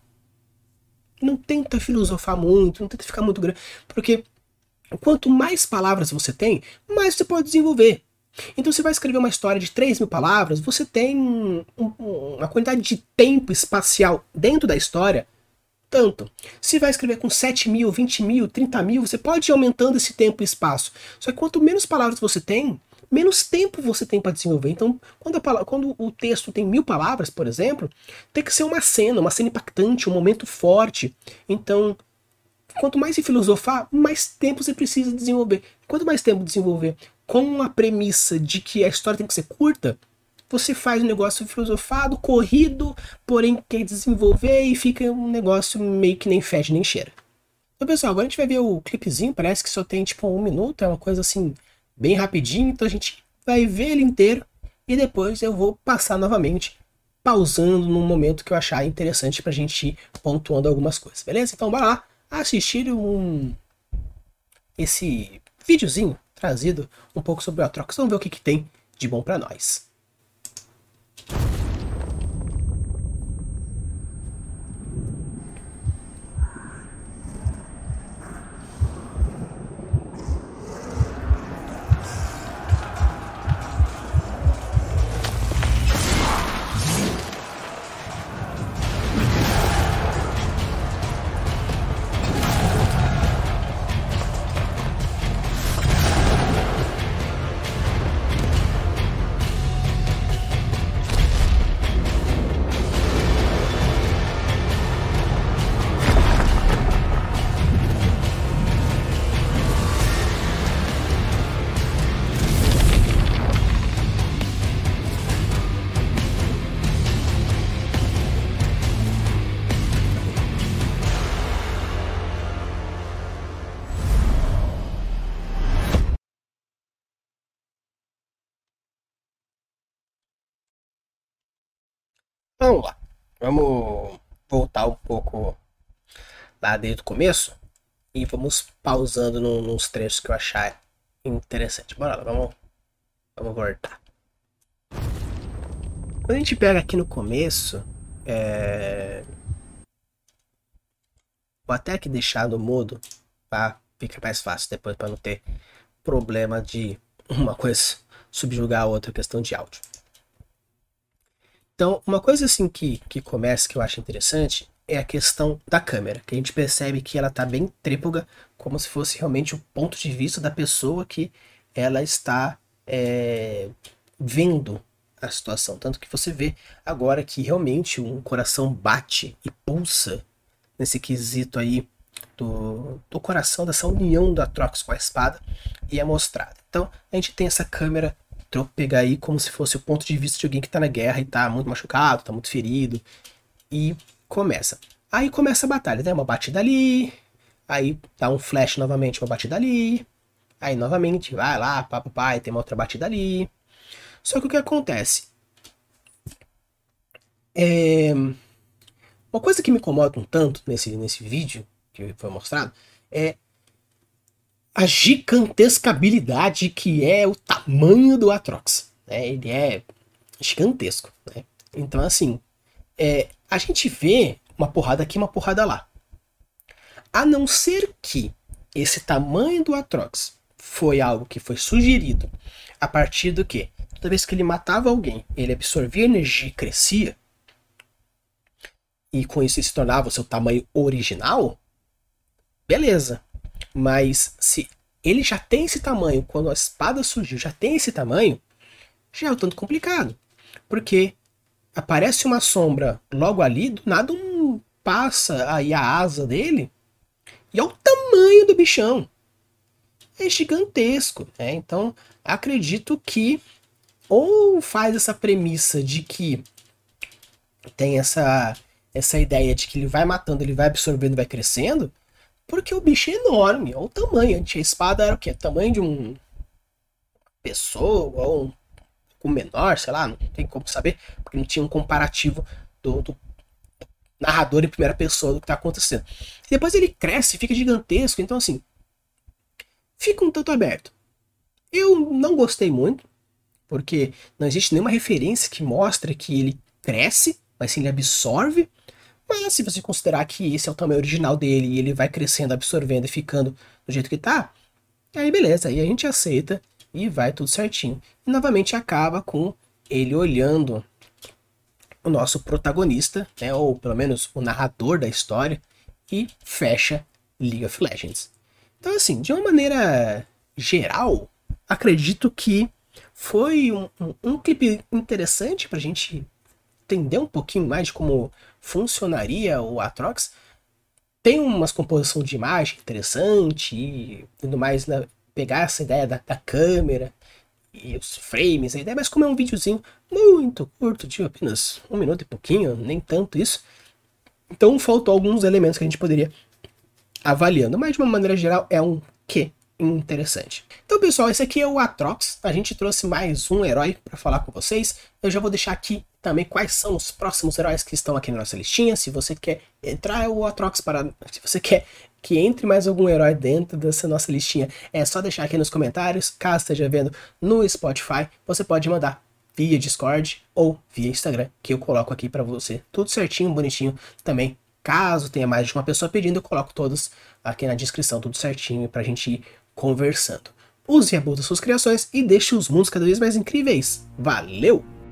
Não tenta filosofar muito, não tenta ficar muito grande, porque quanto mais palavras você tem, mais você pode desenvolver. Então, você vai escrever uma história de 3 mil palavras, você tem um, uma quantidade de tempo espacial dentro da história tanto. Se vai escrever com 7 mil, 20 mil, 30 mil, você pode ir aumentando esse tempo e espaço. Só que quanto menos palavras você tem, menos tempo você tem para desenvolver. Então, quando, a, quando, o texto tem mil palavras, por exemplo, tem que ser uma cena, uma cena impactante, um momento forte. Então, quanto mais se filosofar, mais tempo você precisa desenvolver. Quanto mais tempo desenvolver com a premissa de que a história tem que ser curta, você faz um negócio filosofado, corrido, porém quer desenvolver e fica um negócio meio que nem fede nem cheira. Então, pessoal, agora a gente vai ver o clipezinho, parece que só tem tipo um minuto, é uma coisa assim, bem rapidinho, então a gente vai ver ele inteiro e depois eu vou passar novamente, pausando num momento que eu achar interessante pra gente ir pontuando algumas coisas, beleza? Então bora lá assistir um esse videozinho trazido um pouco sobre o Atrox. Vamos ver o que, que tem de bom para nós. Vamos lá. Vamos voltar um pouco lá desde o começo e vamos pausando no, nos trechos que eu achar interessante. Bora lá, vamos, vamos voltar. Quando a gente pega aqui no começo, é... vou até aqui deixar no mudo, tá? Fica mais fácil depois para não ter problema de uma coisa subjugar a outra questão de áudio. Então, uma coisa assim que, que começa que eu acho interessante é a questão da câmera, que a gente percebe que ela está bem trípoga, como se fosse realmente o ponto de vista da pessoa que ela está é, vendo a situação. Tanto que você vê agora que realmente um coração bate e pulsa nesse quesito aí do, do coração, dessa união da Trox com a espada, e é mostrada. Então a gente tem essa câmera pegar aí como se fosse o ponto de vista de alguém que tá na guerra e tá muito machucado, tá muito ferido. E começa. Aí começa a batalha, né? Uma batida ali, aí dá um flash novamente, uma batida ali. Aí novamente, vai lá, papai, tem uma outra batida ali. Só que o que acontece? É... Uma coisa que me incomoda um tanto nesse, nesse vídeo que foi mostrado é a gigantesca habilidade que é o tamanho do Atrox. Né? Ele é gigantesco. Né? Então, assim, é, a gente vê uma porrada aqui, uma porrada lá. A não ser que esse tamanho do Atrox foi algo que foi sugerido a partir do que? Toda vez que ele matava alguém, ele absorvia energia e crescia, e com isso ele se tornava o seu tamanho original, beleza. Mas se ele já tem esse tamanho, quando a espada surgiu, já tem esse tamanho, já é um tanto complicado. Porque aparece uma sombra logo ali, do nada um passa aí a asa dele, e é o tamanho do bichão. É gigantesco. Né? Então, acredito que ou faz essa premissa de que tem essa, essa ideia de que ele vai matando, ele vai absorvendo, vai crescendo, Porque o bicho é enorme, olha o tamanho. A espada era o quê? Tamanho de um pessoa ou um, um menor, sei lá, não tem como saber, porque não tinha um comparativo do, do narrador em primeira pessoa do que está acontecendo. E depois ele cresce, fica gigantesco, então assim, fica um tanto aberto. Eu não gostei muito, porque não existe nenhuma referência que mostre que ele cresce, mas sim ele absorve. Mas se você considerar que esse é o tamanho original dele e ele vai crescendo, absorvendo e ficando do jeito que tá, aí beleza, aí a gente aceita e vai tudo certinho. E novamente acaba com ele olhando o nosso protagonista, né, ou pelo menos o narrador da história, e fecha League of Legends. Então, assim, de uma maneira geral, acredito que foi um, um, um clipe interessante para a gente entender um pouquinho mais de como funcionaria o Atrox. Tem umas composição de imagem interessante e tudo mais, né? pegar essa ideia da, da câmera e os frames, a ideia, mas como é um videozinho muito curto, de apenas um minuto e pouquinho, nem tanto isso, então faltou alguns elementos que a gente poderia avaliando, mas de uma maneira geral é um que interessante. Então, pessoal, esse aqui é o Atrox. A gente trouxe mais um herói para falar com vocês. Eu já vou deixar aqui também quais são os próximos heróis que estão aqui na nossa listinha. Se você quer entrar o Atrox para. Se você quer que entre mais algum herói dentro dessa nossa listinha, é só deixar aqui nos comentários. Caso esteja vendo no Spotify, você pode mandar via Discord ou via Instagram, que eu coloco aqui para você. Tudo certinho, bonitinho também. Caso tenha mais de uma pessoa pedindo, eu coloco todos aqui na descrição, tudo certinho, pra gente ir conversando. Use e abusa suas criações e deixe os mundos cada vez mais incríveis. Valeu!